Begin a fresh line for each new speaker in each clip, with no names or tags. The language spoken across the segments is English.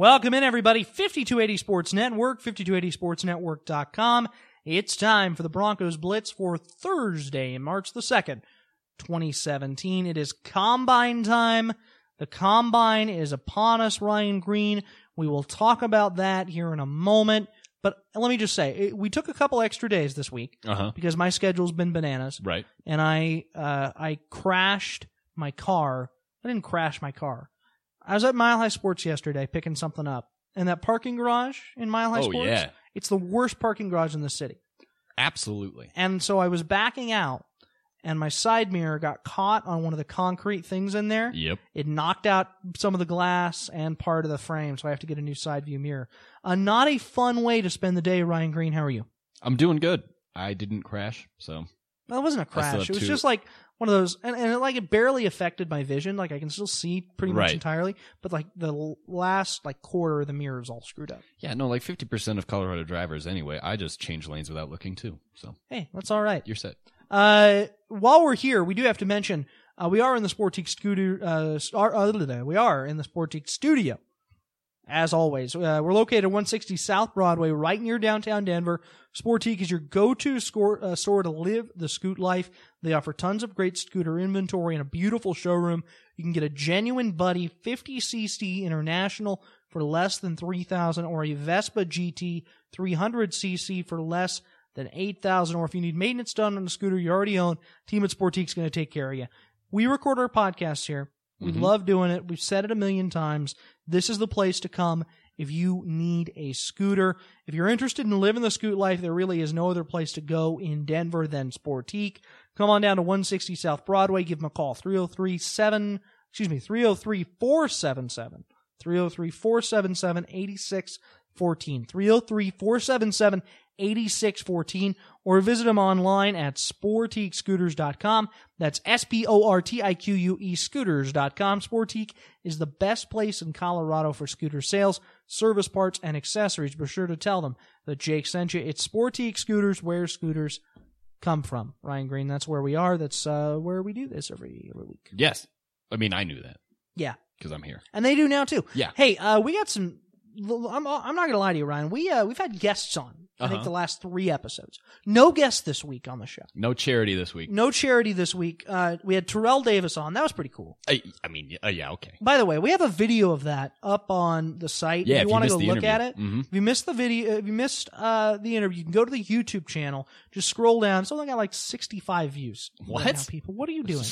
Welcome in, everybody. 5280 Sports Network, 5280sportsnetwork.com. It's time for the Broncos Blitz for Thursday, March the 2nd, 2017. It is combine time. The combine is upon us, Ryan Greene. We will talk about that here in a moment. But let me just say, we took a couple extra days this week
Uh huh.
because my schedule's been bananas
Right.
and I uh, I crashed my car. I didn't crash my car. I was at Mile High Sports yesterday picking something up, and that parking garage in Mile High
Oh,
Sports,
yeah.
it's the worst parking garage in the city.
Absolutely.
And so I was backing out, and my side mirror got caught on one of the concrete things in there.
Yep.
It knocked out some of the glass and part of the frame, so I have to get a new side view mirror. Uh, not a fun way to spend the day, Ryan Greene. How are you?
I'm doing good. I didn't crash, so
Well, it wasn't a crash. It was
two-
just like one of those, and, and it, like it barely affected my vision. Like I can still see pretty much
Right.
entirely, but like the l- last like quarter of the mirror is all screwed up.
yeah, no, like 50% of Colorado drivers anyway. I just change lanes without looking too. So
Hey, that's all right.
you're set.
Uh, while we're here, we do have to mention uh, we are in the Sportique scooter. Uh, uh, we are in the Sportique studio. As always, uh, we're located at 160 South Broadway, right near downtown Denver. Sportique is your go-to score, uh, store to live the scoot life. They offer tons of great scooter inventory and a beautiful showroom. You can get a genuine Buddy 50cc International for less than 3000 or a Vespa GT 300cc for less than 8000 or if you need maintenance done on a scooter you already own, Team at Sportique is going to take care of you. We record our podcasts here. We
Mhm.
love doing it. We've said it a million times. This is the place to come if you need a scooter. If you're interested in living the scoot life, there really is no other place to go in Denver than Sportique. Come on down to 160 South Broadway. Give them a call. 3037, excuse me, 303 477 303 477 8614. 303 477 8614. Or visit them online at sportiquescooters.com. That's S P O R T I Q U E scooters.com. Sportique is the best place in Colorado for scooter sales, service parts, and accessories. Be sure to tell them that Jake sent you. It's Sportique Scooters, where scooters come from. Ryan Greene, that's where we are. That's uh, where we do this every, every week.
Yes. I mean, I knew that
Yeah.
Because I'm here.
And they do now too.
Yeah.
Hey, uh, we got some. I'm, I'm not gonna lie to you, Ryan. We uh, we've had guests on. I think
Uh-huh.
the last three episodes. No guests this week on the show.
No charity this week.
No charity this week. Uh, we had Terrell Davis on. That was pretty cool.
I, I mean, uh, yeah, okay.
By the way, we have a video of that up on the site.
Yeah,
if you
you
want to go look
interview.
at it.
Mhm.
If you missed the video, if you missed uh, the interview, you can go to the YouTube channel. Just scroll down. It's only got like 65 views. right
What?
now, people? What are you doing?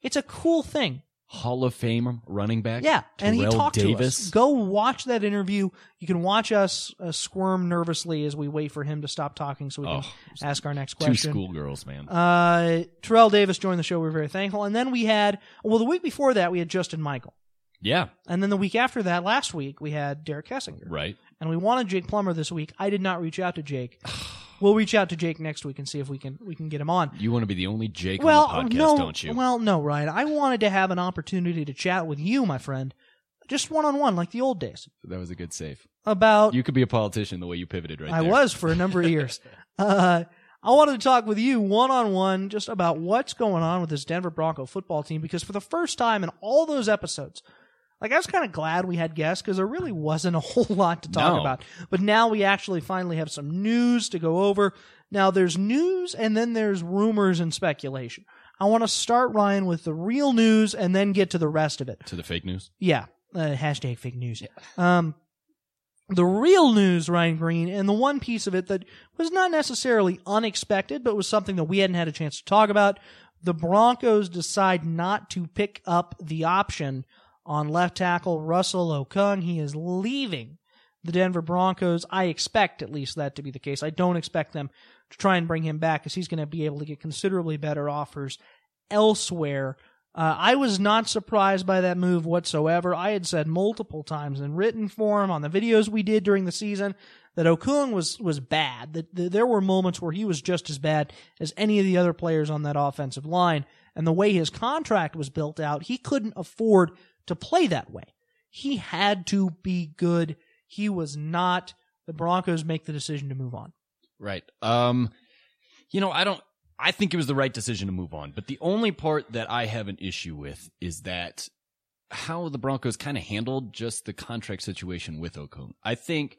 It's a cool thing.
Hall of Fame running back.
Yeah, and he
Terrell
talked to
Davis.
us. Go watch that interview. You can watch us uh, squirm nervously as we wait for him to stop talking so we can
Oh,
ask our next question.
Two schoolgirls, man.
Uh, Terrell Davis joined the show. We are very thankful. And then we had, well, the week before that, we had Justin Michael.
yeah,
And then the week after that, last week, we had Derek Kessinger.
right.
And we wanted Jake Plummer this week. I did not reach out to Jake. we'll reach out to Jake next week and see if we can we can get him on.
You want to be the only Jake
well,
on the podcast,
no,
don't you?
well, no, Ryan. I wanted to have an opportunity to chat with you, my friend, just one on one, like the old days,
that was a good save.
about
You could be a politician the way you pivoted right
I
there.
was for a number of years. uh, I wanted to talk with you one on one just about what's going on with this Denver Bronco football team because for the first time in all those episodes, like I was kind of glad we had guests because there really wasn't a whole lot to talk
No.
about. But now we actually finally have some news to go over. Now there's news and then there's rumors and speculation. I want to start Ryan with the real news and then get to the rest of it.
To the fake news.
Yeah. Uh, hashtag fake news. Um, the real news, Ryan Greene, and the one piece of it that was not necessarily unexpected, but was something that we hadn't had a chance to talk about. The Broncos decide not to pick up the option on left tackle Russell Okung. He is leaving the Denver Broncos. I expect at least that to be the case. I don't expect them to try and bring him back because he's going to be able to get considerably better offers elsewhere. Uh, I was not surprised by that move whatsoever. I had said multiple times in written form on the videos we did during the season that Okung was was bad. That, that there were moments where he was just as bad as any of the other players on that offensive line. And the way his contract was built out, he couldn't afford to play that way. He had to be good. He was not. The Broncos make the decision to move on.
Right. Um, you know, I don't. I think it was the right decision to move on. But the only part that I have an issue with is that how the Broncos kind of handled just the contract situation with Okung. I think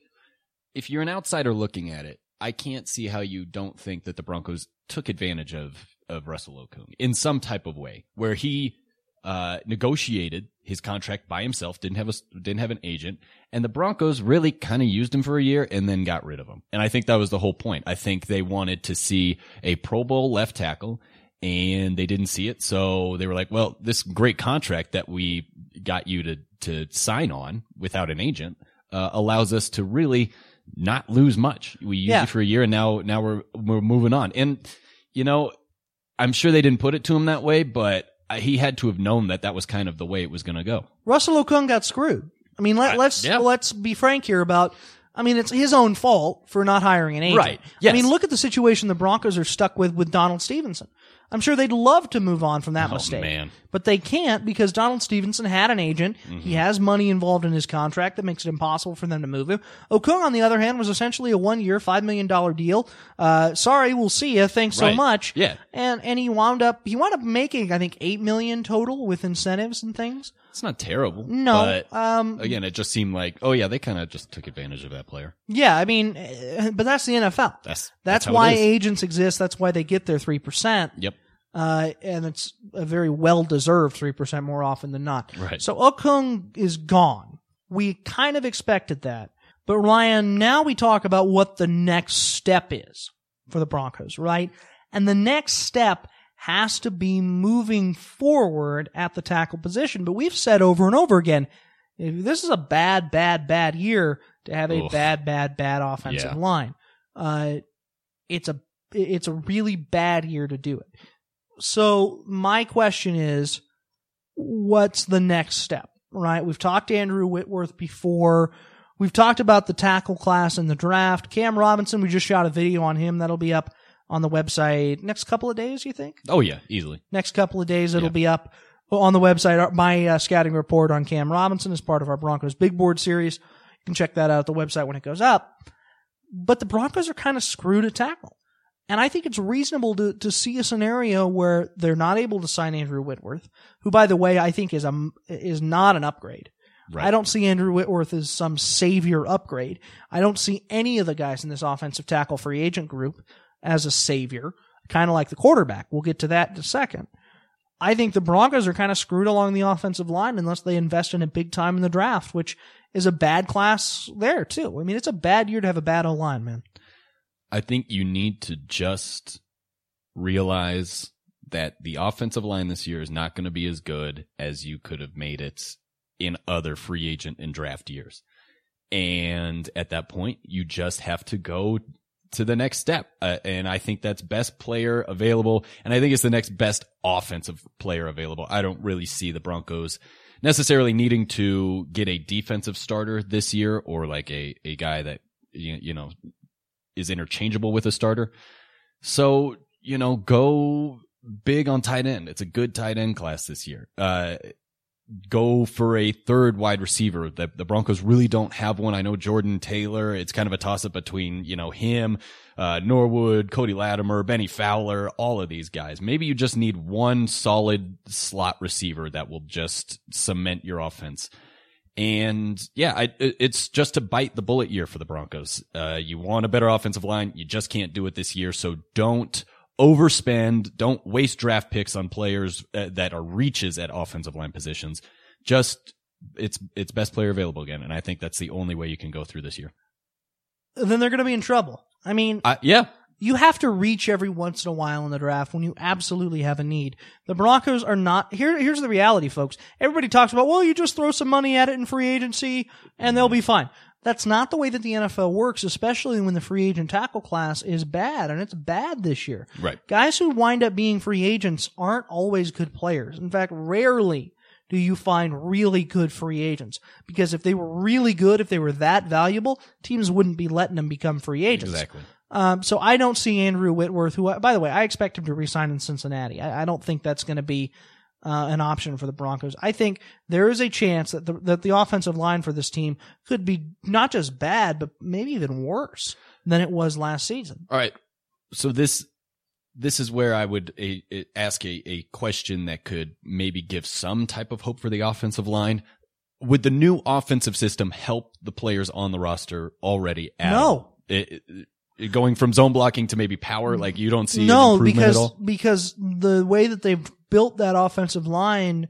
if you're an outsider looking at it, I can't see how you don't think that the Broncos took advantage of of Russell Okung in some type of way, where he uh, negotiated his contract by himself, didn't have a didn't have an agent, and the Broncos really kind of used him for a year and then got rid of him. And I think that was the whole point. I think they wanted to see a Pro Bowl left tackle, and they didn't see it, so they were like, "Well, this great contract that we got you to to sign on without an agent uh, allows us to really." Not lose much. We used
Yeah.
it for a year, and now now we're we're moving on. And you know, I'm sure they didn't put it to him that way, but he had to have known that that was kind of the way it was going to go.
Russell Okung got screwed. I mean, let,
I-
let's
yeah.
let's be frank here about. I mean, it's his own fault for not hiring an agent.
Right. Yes.
I mean, look at the situation the Broncos are stuck with with Donald Stephenson. I'm sure they'd love to move on from that
Oh,
mistake,
man.
but they can't because Donald Stephenson had an agent.
Mm-hmm.
He has money involved in his contract that makes it impossible for them to move him. Okung, on the other hand, was essentially a one-year, five million dollar deal. Uh, sorry, we'll see you. Thanks so much.
Yeah.
and and he wound up he wound up making I think eight million total with incentives and things.
It's not terrible.
No,
but
um,
again, it just seemed like, oh yeah, they kind of just took advantage of that player.
Yeah, I mean, eh, but that's the NFL.
That's
That's,
how
why agents exist. That's why they get their three percent.
Yep.
Uh, and it's a very well deserved three percent more often than not.
Right.
So Okung is gone. We kind of expected that, but Ryan, now we talk about what the next step is for the Broncos, right? And the next step has to be moving forward at the tackle position. But we've said over and over again, if this is a bad, bad, bad year to have a
Oof.
bad, bad, bad offensive
Yeah.
line. Uh, it's a it's a really bad year to do it. So my question is, what's the next step? Right? We've talked to Andrew Whitworth before. We've talked about the tackle class in the draft. Cam Robinson, we just shot a video on him that'll be up on the website next couple of days. You think?
Oh yeah, easily.
next couple of days it'll
Yeah.
be up on the website my uh, scouting report on cam robinson is part of our broncos big board series you can check that out at the website when it goes up but the broncos are kind of screwed at tackle and i think it's reasonable to, to see a scenario where they're not able to sign andrew whitworth who by the way i think is a is not an upgrade
Right.
I don't see Andrew Whitworth as some savior upgrade. I don't see any of the guys in this offensive tackle free agent group as a savior, kind of like the quarterback. We'll get to that in a second. I think the Broncos are kind of screwed along the offensive line unless they invest in it big time in the draft, which is a bad class there too. I mean, it's a bad year to have a bad line, man.
I think you need to just realize that the offensive line this year is not going to be as good as you could have made it in other free agent and draft years. And at that point, you just have to go to the next step. Uh, and I think that's best player available. And I think it's the next best offensive player available. I don't really see the Broncos necessarily needing to get a defensive starter this year or like a, a guy that, you, you know, is interchangeable with a starter. So, you know, go big on tight end. It's a good tight end class this year. Uh, go for a third wide receiver. The, the Broncos really don't have one. I know Jordan Taylor. It's kind of a toss up between, you know, him, uh, Norwood, Cody Latimer, Bennie Fowler, all of these guys. Maybe you just need one solid slot receiver that will just cement your offense. And yeah, I, it's just to bite the bullet year for the Broncos. Uh, you want a better offensive line. You just can't do it this year. So don't overspend. Don't waste draft picks on players uh, that are reaches at offensive line positions. Just it's it's best player available again, and I think that's the only way you can go through this year.
Then they're going to be in trouble. I mean,
Uh, yeah,
you have to reach every once in a while in the draft when you absolutely have a need. The Broncos are not here. Here's the reality, folks. Everybody talks about, well, you just throw some money at it in free agency and they'll be fine. That's not the way that the NFL works, especially when the free agent tackle class is bad, and it's bad this year.
right.
Guys who wind up being free agents aren't always good players. In fact, rarely do you find really good free agents. Because if they were really good, if they were that valuable, teams wouldn't be letting them become free agents.
Exactly.
Um, so I don't see Andrew Whitworth, who, by the way, I expect him to resign in Cincinnati. I, I don't think that's going to be uh, an option for the Broncos. I think there is a chance that the, that the offensive line for this team could be not just bad, but maybe even worse than it was last season.
All right. So this this is where I would a, a- ask a, a question that could maybe give some type of hope for the offensive line. Would the new offensive system help the players on the roster already?
No.
It- it- going from zone blocking to maybe power, like you don't see
no,
improvement
because
at all.
because the way that they've built that offensive line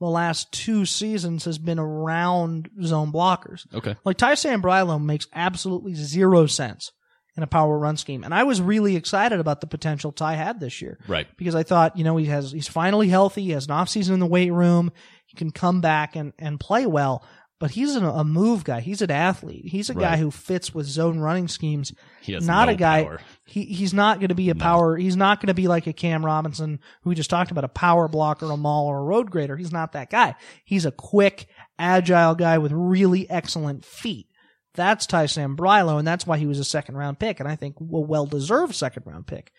the last two seasons has been around zone blockers.
Okay,
Like Ty Sambrailo makes absolutely zero sense in a power run scheme, and I was really excited about the potential Ty had this year
right.
because I thought you know he has he's finally healthy, he has an off season in the weight room, he can come back and and play well. But he's an, a move guy. He's an athlete. He's a guy who fits with zone running schemes
He has
not
no
a guy.
power.
He he's not going to be a power. He's not going to be like a Cam Robinson who we just talked about, a power blocker, a maul, or a road grader. He's not that guy. He's a quick, agile guy with really excellent feet. That's Ty Sambrailo, and that's why he was a second round pick, and I think a well deserved second round pick.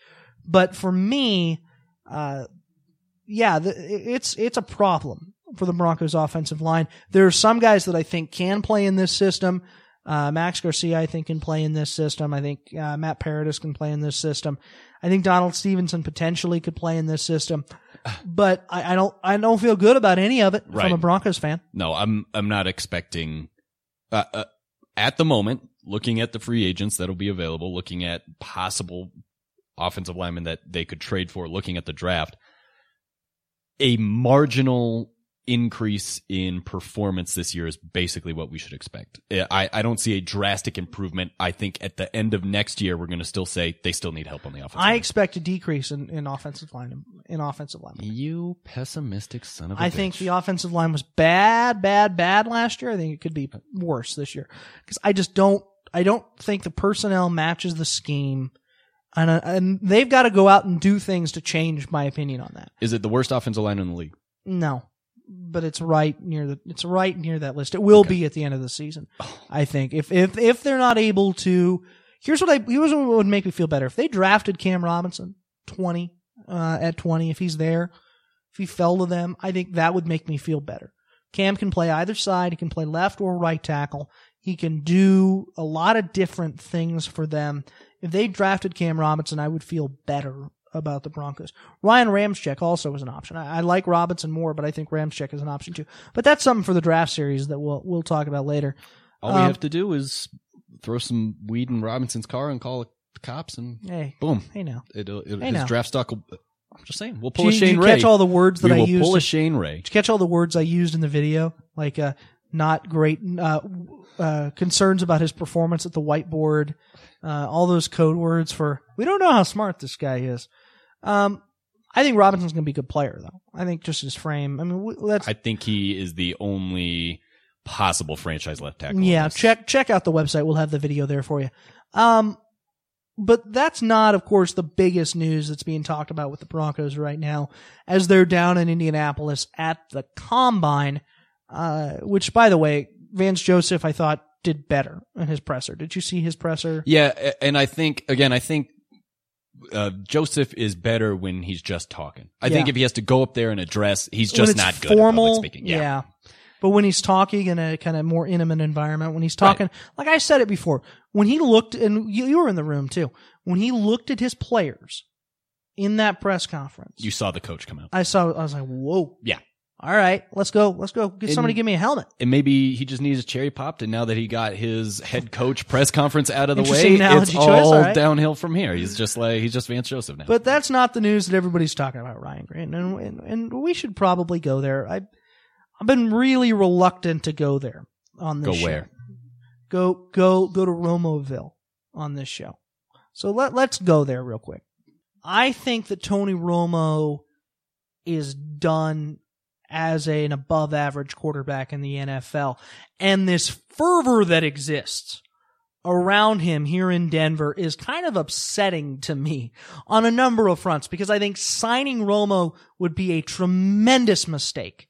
But for me, uh, yeah, the, it's it's a problem for the Broncos offensive line. There are some guys that I think can play in this system. Uh, Max Garcia, I think, can play in this system. I think uh, Matt Paradis can play in this system. I think Donald Stephenson potentially could play in this system, but I, I don't. I don't feel good about any of it from
Right.
a Broncos fan.
No, I'm I'm not expecting. Uh, uh, at the moment, looking at the free agents that'll be available, looking at possible offensive linemen that they could trade for, looking at the draft, a marginal increase in performance this year is basically what we should expect. I, I don't see a drastic improvement. I think at the end of next year, we're going to still say they still need help on the offensive
I
line.
expect a decrease in, in offensive line in offensive line.
You pessimistic son of a
I
bitch.
think the offensive line was bad, bad, bad last year. I think it could be worse this year because I just don't. I don't think the personnel matches the scheme, and uh, and they've got to go out and do things to change my opinion on that.
Is it the worst offensive line in the league?
No, but it's right near the. It's right near that list. It will be at the end of the season. I think if if if they're not able to, here's what I here's what would make me feel better if they drafted Cam Robinson twenty uh, at twenty if he's there, if he fell to them, I think that would make me feel better. Cam can play either side. He can play left or right tackle. He can do a lot of different things for them. If they drafted Cam Robinson, I would feel better about the Broncos. Ryan Ramczyk also is an option. I, I like Robinson more, but I think Ramczyk is an option too. But that's something for the draft series that we'll we'll talk about later.
All we
Um,
have to do is throw some weed in Robinson's car and call the cops, and
Hey,
boom,
hey now.
it'll, it,
Hey,
his
now.
draft stock will. I'm just saying, we'll pull
Did
a Shane
did you
Ray.
catch all the words that
we
I
will
used?
pull a Shane Ray.
Did you catch all the words I used in the video? Like, uh, not great, uh, uh, concerns about his performance at the whiteboard, uh, all those code words for, we don't know how smart this guy is. Um, I think Robinson's going to be a good player, though. I think just his frame. I mean, w- that's,
I think he is the only possible franchise left tackle. on
yeah, check, check out the website. We'll have the video there for you. Um, but that's not, of course, the biggest news that's being talked about with the Broncos right now, as they're down in Indianapolis at the combine, uh, which, by the way, Vance Joseph, I thought, did better in his presser. Did you see his presser?
Yeah, and I think again, I think uh, Joseph is better when he's just talking. I think if he has to go up there and address, he's just not good at
formal,
public speaking. Yeah.
But when he's talking in a kind of more intimate environment, when he's talking, like I said it before, when he looked, and you, you were in the room too, when he looked at his players in that press conference,
you saw the coach come out,
I saw, I was like, whoa.
Yeah.
All right, let's go. Let's go. Get somebody give me a helmet.
and maybe he just needs a cherry popped. And now that he got his head coach press conference out of the way, it's
choice,
all
all right.
downhill from here. He's just like he's just Vance Joseph now.
But that's not the news that everybody's talking about, Ryan Grant, And, and, and we should probably go there. I, I've been really reluctant to go there on this
Go
show.
where?
Go, go, go to Romoville on this show. So let, let's go there real quick. I think that Tony Romo is done as an above average quarterback in the NFL. And this fervor that exists around him here in Denver is kind of upsetting to me on a number of fronts because I think signing Romo would be a tremendous mistake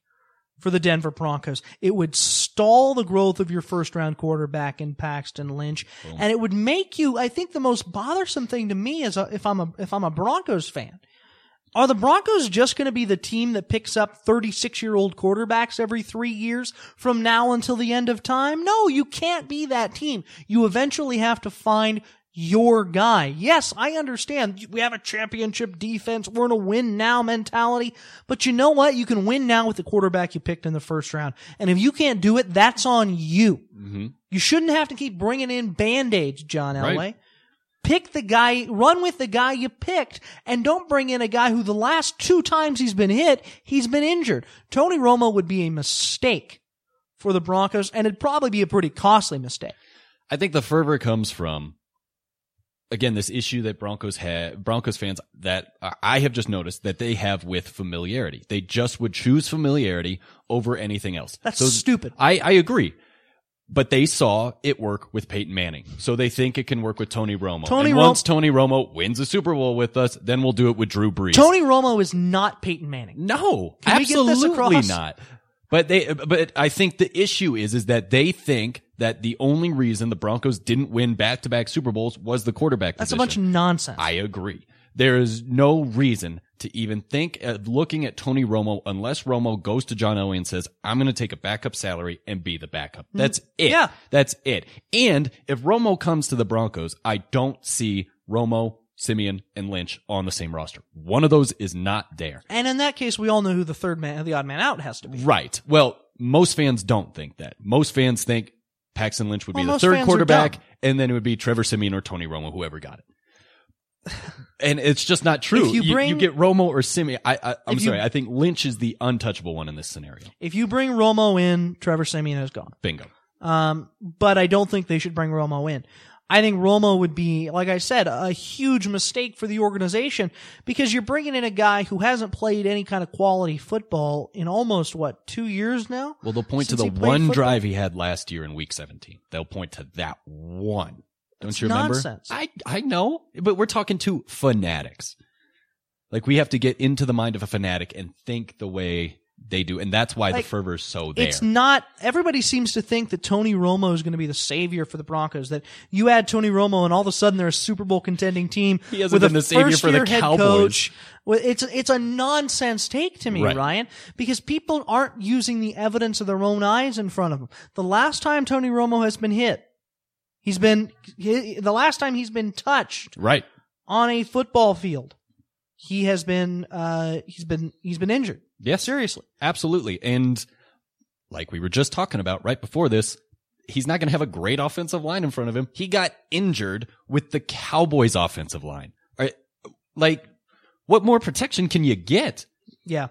for the Denver Broncos. It would stall the growth of your first round quarterback in Paxton Lynch, and it would make you. I think the most bothersome thing to me is if I'm a if I'm a Broncos fan. Are the Broncos just going to be the team that picks up 36 year old quarterbacks every three years from now until the end of time? No, you can't be that team. You eventually have to find your guy. Yes, I understand. We have a championship defense. We're in a win now mentality. But you know what? You can win now with the quarterback you picked in the first round. And if you can't do it, that's on you.
hmm
You shouldn't have to keep bringing in band-aids, John Elway.
Right.
Pick the guy, run with the guy you picked, and don't bring in a guy who the last two times he's been hit, he's been injured. Tony Romo would be a mistake for the Broncos, and it'd probably be a pretty costly mistake.
I think the fervor comes from again this issue that Broncos have Broncos fans that I have just noticed that they have with familiarity. They just would choose familiarity over anything else.
That's
So
stupid.
I I agree. But they saw it work with Peyton Manning. So they think it can work with Tony Romo.
Tony
and
Ro-
once Tony Romo wins a Super Bowl with us, then we'll do it with Drew Brees.
Tony Romo is not Peyton Manning.
No,
Can we get this
absolutely
across?
not. But they, but I think the issue is, is that they think that the only reason the Broncos didn't win back-to-back Super Bowls was the quarterback
That's a bunch of nonsense.
I agree. There is no reason to even think of looking at Tony Romo unless Romo goes to John Elway and says, I'm going to take a backup salary and be the backup. Mm-hmm. That's it.
Yeah.
That's it. And if Romo comes to the Broncos, I don't see Romo, Siemian, and Lynch on the same roster. One of those is not there.
and in that case, we all know who the third man, the odd man out has to be.
Right. Well, most fans don't think that. Most fans think Paxton Lynch would be the third quarterback, and then it would be Trevor Siemian or Tony Romo, whoever got it. And it's just not true.
If you
you,
bring-
you get Romo or Siemian. I, I, I'm
If you-
sorry. I think Lynch is the untouchable one in this scenario.
If you bring Romo in, Trevor Siemian is gone.
Bingo.
Um, but I don't think they should bring Romo in. I think Romo would be, like I said, a huge mistake for the organization because you're bringing in a guy who hasn't played any kind of quality football in almost what two years now.
Well, they'll point to the one
football?
drive he had last year in Week 17. They'll point to that one. Don't
That's
you remember?
nonsense.
I I know, but we're talking to fanatics. Like we have to get into the mind of a fanatic and think the way they do, and that's why
Like,
the fervor is so there.
It's not. Everybody seems to think that Tony Romo is going to be the savior for the Broncos. That you add Tony Romo, and all of a sudden they're a Super Bowl contending team.
He hasn't
with
been
a
the savior for the Cowboys.
Coach. It's it's a nonsense take to me,
Right.
Ryan, because people aren't using the evidence of their own eyes in front of them. The last time Tony Romo has been hit, he's been he, the last time he's been touched
right.
on a football field. He has been uh he's been he's been injured.
Yeah,
Seriously.
absolutely. And like we were just talking about right before this, he's not going to have a great offensive line in front of him. He got injured with the Cowboys offensive line. Right, Like, what more protection can you get?
Yeah.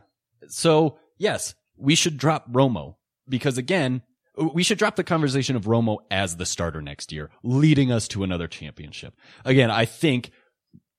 So yes, we should drop Romo because again, we should drop the conversation of Romo as the starter next year, leading us to another championship. Again, I think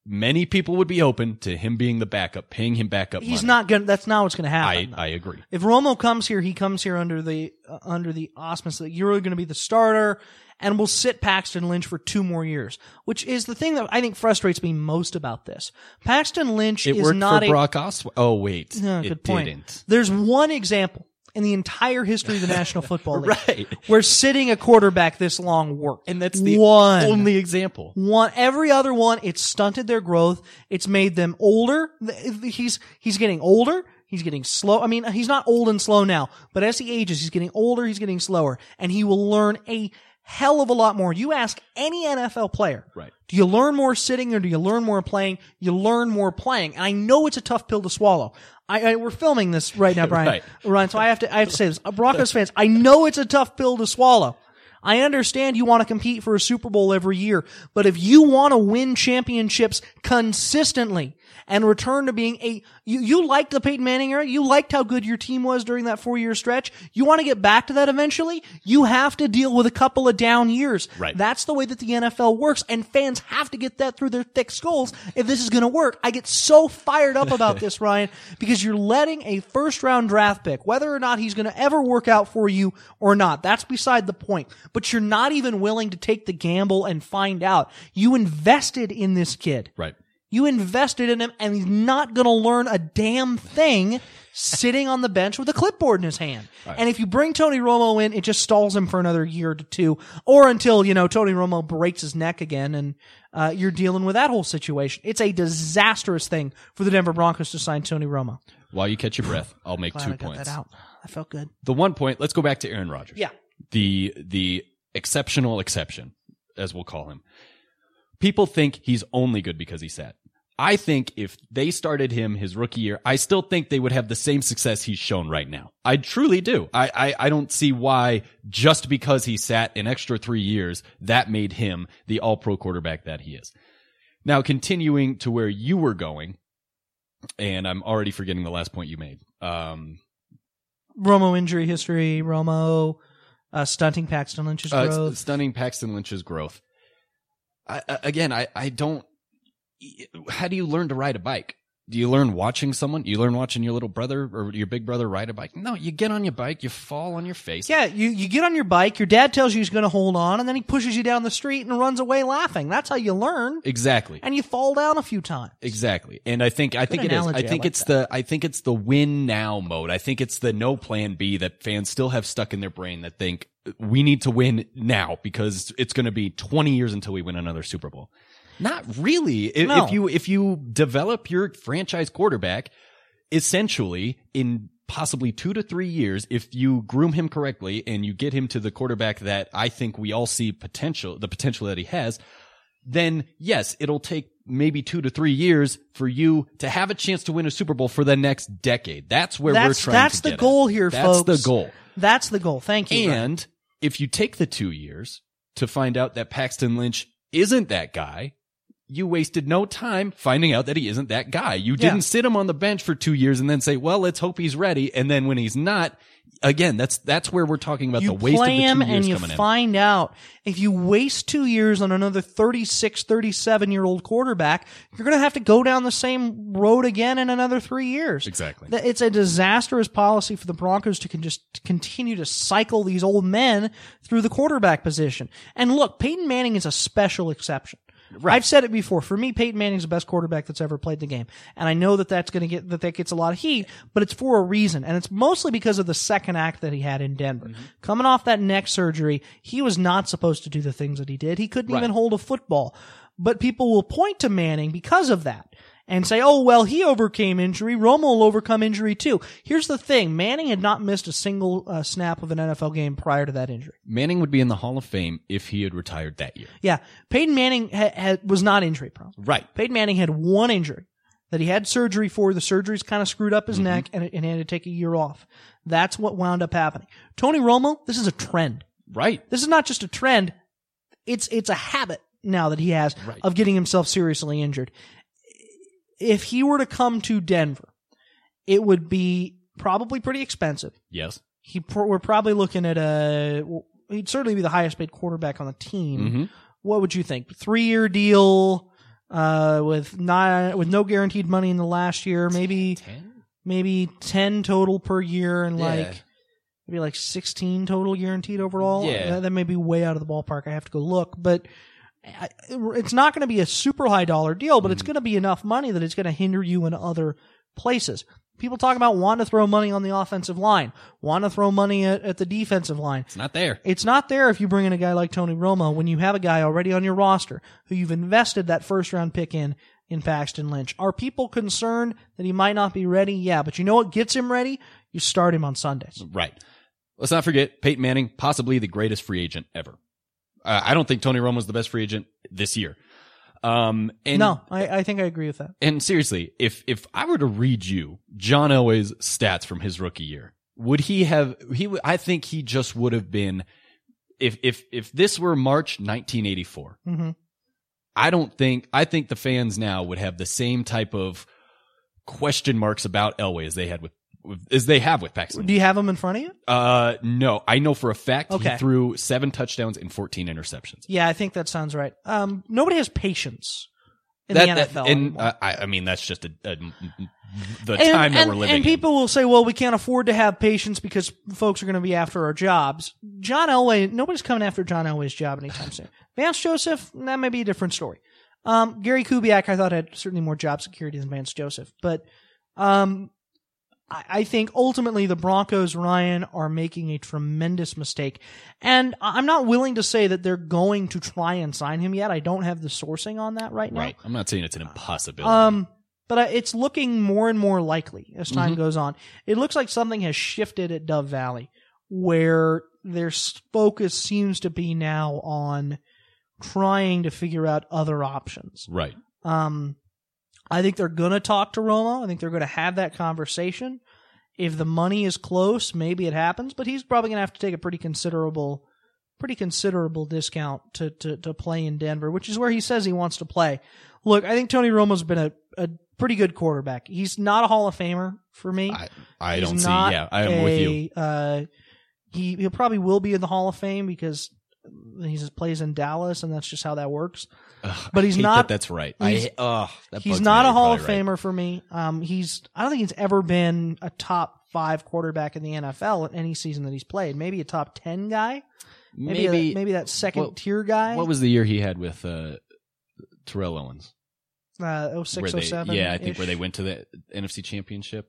many people would be open to him being the backup, paying him backup. Money.
He's
money.
not gonna. That's not what's gonna happen.
I agree.
if Romo comes here, he comes here under the uh, under the auspice that you're going to be the starter, and we'll sit Paxton Lynch for two more years, which is the thing that I think frustrates me most about this. Paxton Lynch
It
is
worked
not
for
a
Brock Osweiler. Oh wait,
No,
it
good point.
didn't.
There's one example in the entire history of the National Football League.
Right.
where sitting a quarterback this long worked,
And that's the
one.
only example.
one every other one it's stunted their growth. It's made them older. He's he's getting older. He's getting slow. I mean he's not old and slow now but as he ages he's getting older he's getting slower and he will learn a hell of a lot more. You ask any nfl player
Right.
do you learn more sitting or do you learn more playing? You learn more playing. And i know it's a tough pill to swallow. I, I we're filming this right now brian.
Right.
Ryan, so i have to i have to say this. Broncos fans i know it's a tough pill to swallow. I understand you want to compete for a Super Bowl every year, but if you want to win championships consistently and return to being a, you, you liked the Peyton Manning era, you liked how good your team was during that four year stretch, you want to get back to that eventually, you have to deal with a couple of down years.
Right.
That's the way that the NFL works, and fans have to get that through their thick skulls if this is going to work. I get so fired up about this, Ryan, because you're letting a first round draft pick, whether or not he's going to ever work out for you or not, that's beside the point. But you're not even willing to take the gamble and find out. You invested in this kid.
Right.
You invested in him, and he's not going to learn a damn thing sitting on the bench with a clipboard in his hand. And if you bring Tony Romo in, it just stalls him for another year to two, or until you know Tony Romo breaks his neck again, and uh, you're dealing with that whole situation. It's a disastrous thing for the Denver Broncos to sign Tony Romo.
While you catch your breath, I'll make two
I
points.
that out. I felt good.
The one point. Let's go back to Aaron Rodgers.
Yeah.
The the exceptional exception, as we'll call him. People think he's only good because he sat. I think if they started him his rookie year, I still think they would have the same success he's shown right now. I truly do. I, I, I don't see why just because he sat an extra three years, that made him the all pro quarterback that he is. Now, continuing to where you were going, and I'm already forgetting the last point you made. Um,
Romo injury history, Romo uh, stunting Paxton Lynch's
uh,
growth.
stunning Paxton Lynch's growth. I, I- again, I, I don't. How do you learn to ride a bike? Do you learn watching someone? You learn watching your little brother or your big brother ride a bike? No, you get on your bike, you fall on your face.
yeah, you, you get on your bike, your dad tells you he's going to hold on, and then he pushes you down the street and runs away laughing. That's how you learn.
Exactly.
And you fall down a few times.
Exactly. And I think I think it is.
analogy.
I
I
think
like
it's the I think it's the win now mode. I think it's the no plan B that fans still have stuck in their brain that think we need to win now because it's going to be 20 years until we win another Super Bowl. Not really. If,
No.
if you if you develop your franchise quarterback essentially in possibly 2 to 3 years if you groom him correctly and you get him to the quarterback that I think we all see potential the potential that he has then yes, it'll take maybe two to three years for you to have a chance to win a Super Bowl for the next decade. That's where
That's,
we're trying
that's
to
the goal
at.
here,
That's
folks.
the goal.
That's the goal. Thank you.
And if you take the two years to find out that Paxton Lynch isn't that guy, you wasted no time finding out that he isn't that guy. You
Yeah.
didn't sit him on the bench for two years and then say, well, let's hope he's ready. And then when he's not, again, that's, that's where we're talking about
you
the waste
play
of the
him
two years
and you
coming in.
find out if you waste two years on another 36 37 year old quarterback you're going to have to go down the same road again in another three years
Exactly.
It's a disastrous policy for the broncos to can just continue to cycle these old men through the quarterback position and look peyton manning is a special exception I've said it before. For me, Peyton Manning's the best quarterback that's ever played the game, and I know that that's going to get that that gets a lot of heat, but it's for a reason, and it's mostly because of the second act that he had in Denver. Mm-hmm. Coming off that neck surgery, he was not supposed to do the things that he did. He couldn't even hold a football, but people will point to Manning because of that. And say, oh, well, he overcame injury. Romo will overcome injury too. Here's the thing. Manning had not missed a single uh, snap of an NFL game prior to that injury.
Manning would be in the Hall of Fame if he had retired that year.
Yeah. Peyton Manning ha- ha- was not injury prone.
Right.
Peyton Manning had one injury that he had surgery for. The surgery's kind of screwed up his neck and, and he had to take a year off. That's what wound up happening. Tony Romo, this is a trend.
Right.
This is not just a trend. It's, it's a habit now that he has
Right.
of getting himself seriously injured. If he were to come to Denver, it would be probably pretty expensive.
Yes.
He, pr- we're probably looking at a, he'd certainly be the highest paid quarterback on the team
Mm-hmm.
what would you think? Three year deal, uh, with not with no guaranteed money in the last year, maybe maybe ten total per year, and
Yeah.
like maybe like sixteen total guaranteed overall.
Yeah.
that, that may be way out of the ballpark. I have to go look, but. It's not going to be a super high dollar deal, but it's
Mm.
going to be enough money that it's going to hinder you in other places. People talk about wanting to throw money on the offensive line, want to throw money at, at the defensive line.
It's not there.
It's not there if you bring in a guy like Tony Romo when you have a guy already on your roster who you've invested that first round pick in in Paxton Lynch. Are people concerned that he might not be ready? Yeah, but you know what gets him ready? You start him on Sundays.
Right. Let's not forget Peyton Manning, possibly the greatest free agent ever. Uh, I don't think Tony Romo Romo's the best free agent this year. Um, and
no, I, I think I agree with that.
and seriously, if if I were to read you John Elway's stats from his rookie year, would he have he? would- I think he just would have been if if if this were March 1984.
hmm
I don't think I think the fans now would have the same type of question marks about Elway as they had with as they have with Paxton.
Do you have him in front of you?
Uh, no, I know for a fact
Okay.
he threw seven touchdowns and 14 interceptions.
Yeah, I think that sounds right. Um, nobody has patience in the NFL.
and
anymore.
uh, I, I mean, that's just a, a- the time that
and-
we're living
and people will say, well, we can't afford to have patience because folks are going to be after our jobs. John Elway, nobody's coming after John Elway's job anytime soon. Vance Joseph, that may be a different story. Um, Gary Kubiak, I thought had certainly more job security than Vance Joseph, but, um, I I think ultimately the Broncos, Ryan, are making a tremendous mistake. And I'm not willing to say that they're going to try and sign him yet. I don't have the sourcing on that right now.
Right. I'm not saying it's an impossibility.
Um, but uh, it's looking more and more likely as time
Mhm.
goes on. It looks like something has shifted at Dove Valley, where their focus seems to be now on trying to figure out other options.
Right.
Um, I think they're going to talk to Romo. I think they're going to have that conversation. If the money is close, maybe it happens, but he's probably going to have to take a pretty considerable, pretty considerable discount to, to, to play in Denver, which is where he says he wants to play. Look, I think Tony Romo's been a, a pretty good quarterback. He's not a Hall of Famer for me.
I, I don't see. Yeah, I am with you.
Uh, he he probably will be in the Hall of Fame because he just plays in Dallas, and that's just how that works.
Ugh,
but he's not-
that That's right.
he's-
I, ugh, that
he's
me
not a
you're
Hall of
right.
Famer for me. Um, he's I don't think he's ever been a top five quarterback in the NFL in any season that he's played. Maybe a top ten guy. Maybe
Maybe.
a- maybe that second
what-
tier guy.
what was the year he had with uh, Terrell Owens?
uh, 06,
they-
07
yeah, I think where they went to the NFC Championship.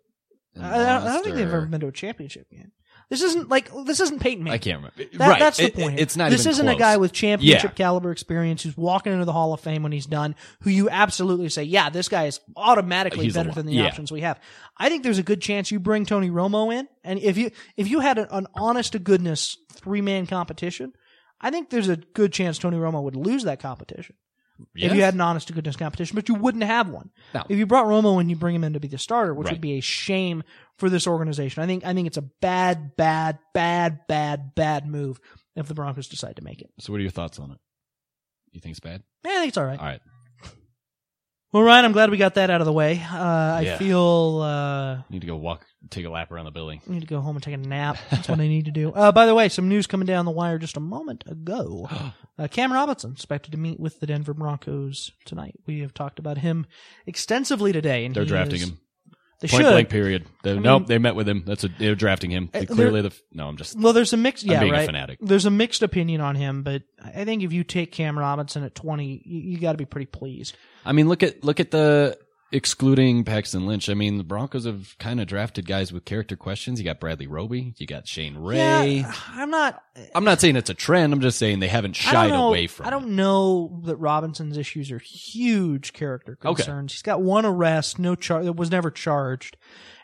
I, I don't, I don't
lost,
think they've ever been to a championship game. This isn't like this isn't Peyton Manning.
I can't remember.
That-
right,
That's the point.
it- it's not.
This isn't a guy with championship
Yeah.
caliber experience who's walking into the Hall of Fame when he's done. Who you absolutely say, yeah, this guy is automatically
He's
better than the
yeah.
options we have. I think there's a good chance you bring Tony Romo in, and if you if you had an, an honest to goodness three man competition, I think there's a good chance Tony Romo would lose that competition
Yes.
if you had an honest to goodness competition, but you wouldn't have one.
No.
If you brought Romo and you bring him in to be the starter, which
Right.
would be a shame for this organization. I think I think it's a bad, bad, bad, bad, bad move if the Broncos decide to make it.
So, what are your thoughts on it? You think it's bad?
Yeah, I think it's all right.
All right.
Well, Ryan, I'm glad we got that out of the way. Uh, I
Yeah.
feel uh,
Need to go walk, take a lap around the building.
I need to go home and take a nap. That's what I need to do. Uh, by the way, some news coming down the wire just a moment ago. Uh, Cam Robinson expected to meet with the Denver Broncos tonight. We have talked about him extensively today, and
They're
he
drafting
is-
him.
They
Point
should.
blank. Period. They,
mean-
nope. They met with him. That's a. They're drafting him.
Uh,
They
they're-
clearly, the. No, I'm just.
Well, there's a mixed,
I'm
yeah,
being a
right.
fanatic.
There's a mixed opinion on him, but I think if you take Cam Robinson at 20, you, you got to be pretty pleased.
I mean, look at look at the excluding Paxton Lynch. I mean, the Broncos have kind of drafted guys with character questions. You got Bradley Roby. You got Shane Ray.
Yeah, I'm not.
I'm not saying it's a trend. I'm just saying they haven't shied
know,
away from.
I don't know that Robinson's issues are huge character
Okay.
concerns. He's got one arrest, no charge, that was never charged,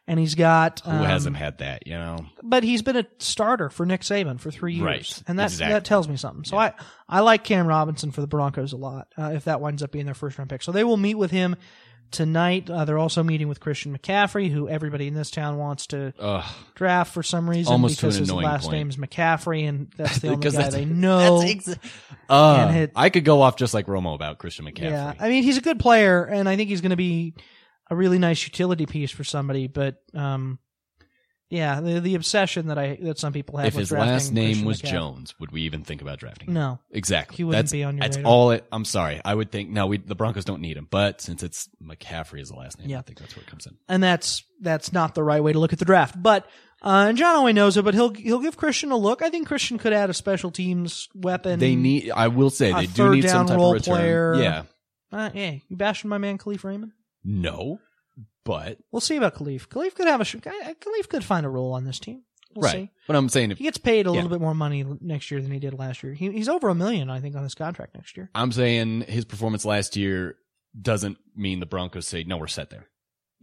and he's got
Who
um,
hasn't had that? You know.
But he's been a starter for Nick Saban for three years,
Right,
and that
exactly.
that tells me something. So I I like Cam Robinson for the Broncos a lot. Uh, if that winds up being their first round pick, so they will meet with him tonight. Uh, they're also meeting with Christian McCaffrey, who everybody in this town wants to
Ugh.
draft for some reason
Almost
because his last
point.
name's McCaffrey, and that's the only
Because
guy
that's-
they know.
That's exa- Uh,
And hit-
I could go off just like Romo about Christian McCaffrey.
Yeah, I mean he's a good player, and I think he's going to be a really nice utility piece for somebody. But um, yeah, the the obsession that I that some people have
if
with
his
drafting
last name
Christian
was
McCaffrey-
Jones, would we even think about drafting him?
no,
Exactly.
He wouldn't
that's,
be on your
That's
radar.
all it. I'm sorry. I would think no. We the Broncos don't need him, but since it's McCaffrey is the last name,
Yeah.
I think that's where it comes in.
and that's that's not the right way to look at the draft. But uh, and John only knows it, but he'll he'll give Christian a look. I think Christian could add a special teams weapon.
They need. I will say
a
they do
third
need some type
role
of return.
player.
Yeah.
Uh, yeah, you bashing my man Kalif Raymond.
No, but
We'll see about Kalif. Kalif could have a sh- Kalif could find a role on this team. We'll
right.
see.
But I'm saying if
He gets paid a
Yeah.
little bit more money next year than he did last year. He, he's over a million, I think, on his contract next year.
I'm saying his performance last year doesn't mean the Broncos say no, we're set there.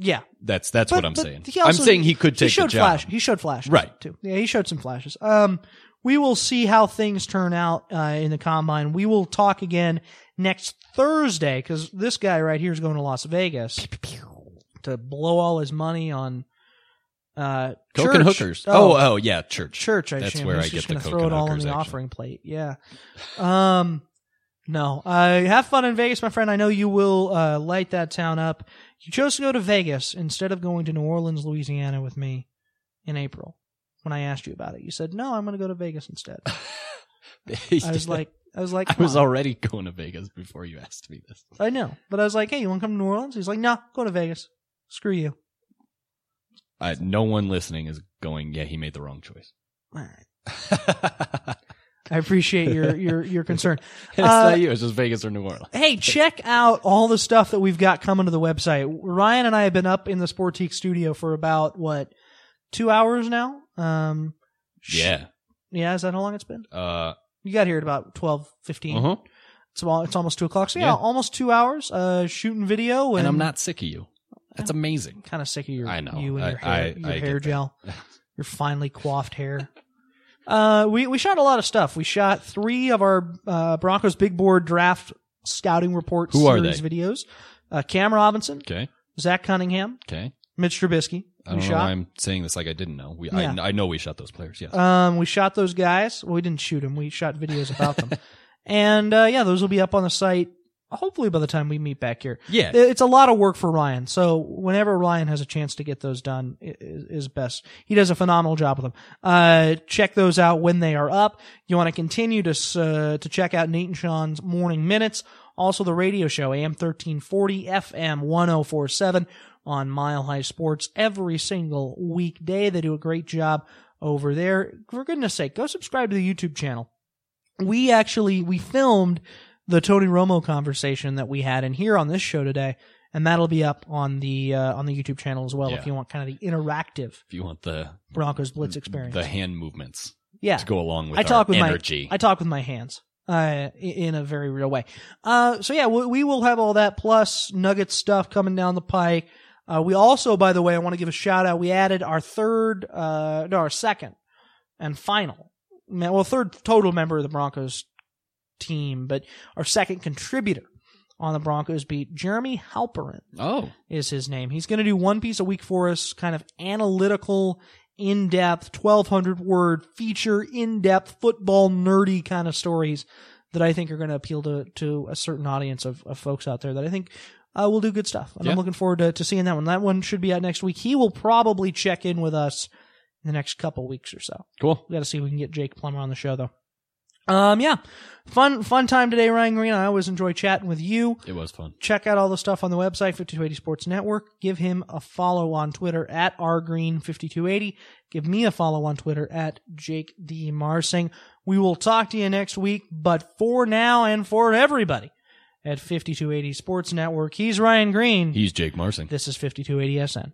Yeah,
That's that's
But-
what I'm saying.
also-
I'm saying he could
he
take
showed
the job.
flash. He showed flashes,
Right.
Too. Yeah, he showed some flashes. Um, we will see how things turn out uh, in the combine. We will talk again next Thursday because this guy right here is going to Las Vegas to blow all his money on uh,
Coke and hookers.
Oh,
Oh, oh, yeah, church.
church. I
That's
assume.
where
He's
I
just
get the
gonna
Coke
throw it
and
all on
hookers,
the
actually.
offering plate. Yeah. Um, no. Uh, have fun in Vegas, my friend. I know you will uh, light that town up. You chose to go to Vegas instead of going to New Orleans, Louisiana, with me in April. When I asked you about it, you said no. I'm going to go to Vegas instead. I was like, I was like,
I was
on.
already going to Vegas before you asked me this.
I know, but I was like, hey, you want to come to New Orleans? He's like, no, go to Vegas. Screw you.
I, no one listening is going, yeah, he made the wrong choice.
All right. I appreciate your your your concern.
it's
Uh,
not you. It's just Vegas or New Orleans.
Hey, check out all the stuff that we've got coming to the website. Ryan and I have been up in the Sportique studio for about what two hours now. Um,
Yeah.
yeah. Is that how long it's been?
Uh
You got here at about twelve fifteen.
huh.
It's all, it's almost two o'clock. So yeah,
Yeah.
almost two hours. Uh, shooting video, and,
And I'm not sick of you. That's amazing.
kind of sick of your
I know.
you and
I-
your hair,
I-
your
I
hair gel, your finely coiffed hair. Uh, we we shot a lot of stuff. We shot three of our uh, Broncos big board draft scouting report
Who are
series videos. Uh, Cam Robinson,
Okay.
Zach Cunningham,
Okay.
Mitch Trubisky.
I don't know
shot.
why I'm saying this like I didn't know. We,
Yeah.
I, I know we shot those players. Yes.
Um, we shot those guys. Well, we didn't shoot them. We shot videos about them. And uh, yeah, those will be up on the site. Hopefully by the time we meet back here.
yeah.
It's a lot of work for Ryan. So whenever Ryan has a chance to get those done is, best. He does a phenomenal job with them. Uh, check those out when they are up. You want to continue to, uh, to check out Nate and Sean's morning minutes. Also the radio show, AM 1340, FM 1047 on Mile High Sports every single weekday. They do a great job over there. For goodness sake, go subscribe to the YouTube channel. We actually, we filmed the Tony Romo conversation that we had in here on this show today, and that'll be up on the uh, on the YouTube channel as well
Yeah.
if you want kind of the interactive
if you want the
Broncos Blitz experience.
the hand movements
yeah,
to go along with
I talk with
energy.
my I talk with my hands uh, in a very real way. Uh, so yeah, we, we will have all that plus Nugget stuff coming down the pike. Uh, we also, by the way, I want to give a shout out. We added our third, uh, no, our second and final, well, third total member of the Broncos team, but our second contributor on the Broncos beat, Jeremy Halperin
oh,
is his name. He's going to do one piece a week for us, kind of analytical, in depth, 1200 word feature, in depth, football nerdy kind of stories that I think are going to appeal to, to a certain audience of, of folks out there that I think uh, will do good stuff. And I'm looking forward to, to seeing that one. That one should be out next week. He will probably check in with us in the next couple weeks or so.
cool.
We got to see if we can get Jake Plummer on the show though. Um, yeah, fun, fun time today, Ryan Greene. I always enjoy chatting with you.
It was fun.
check out all the stuff on the website 5280 sports network. Give him a follow on twitter at rgreen5280 give me a follow on twitter at jake d. Marsing. We will talk to you next week but for now and for everybody at 5280 sports network he's ryan greene.
He's Jake Marsing.
this is 5280 sn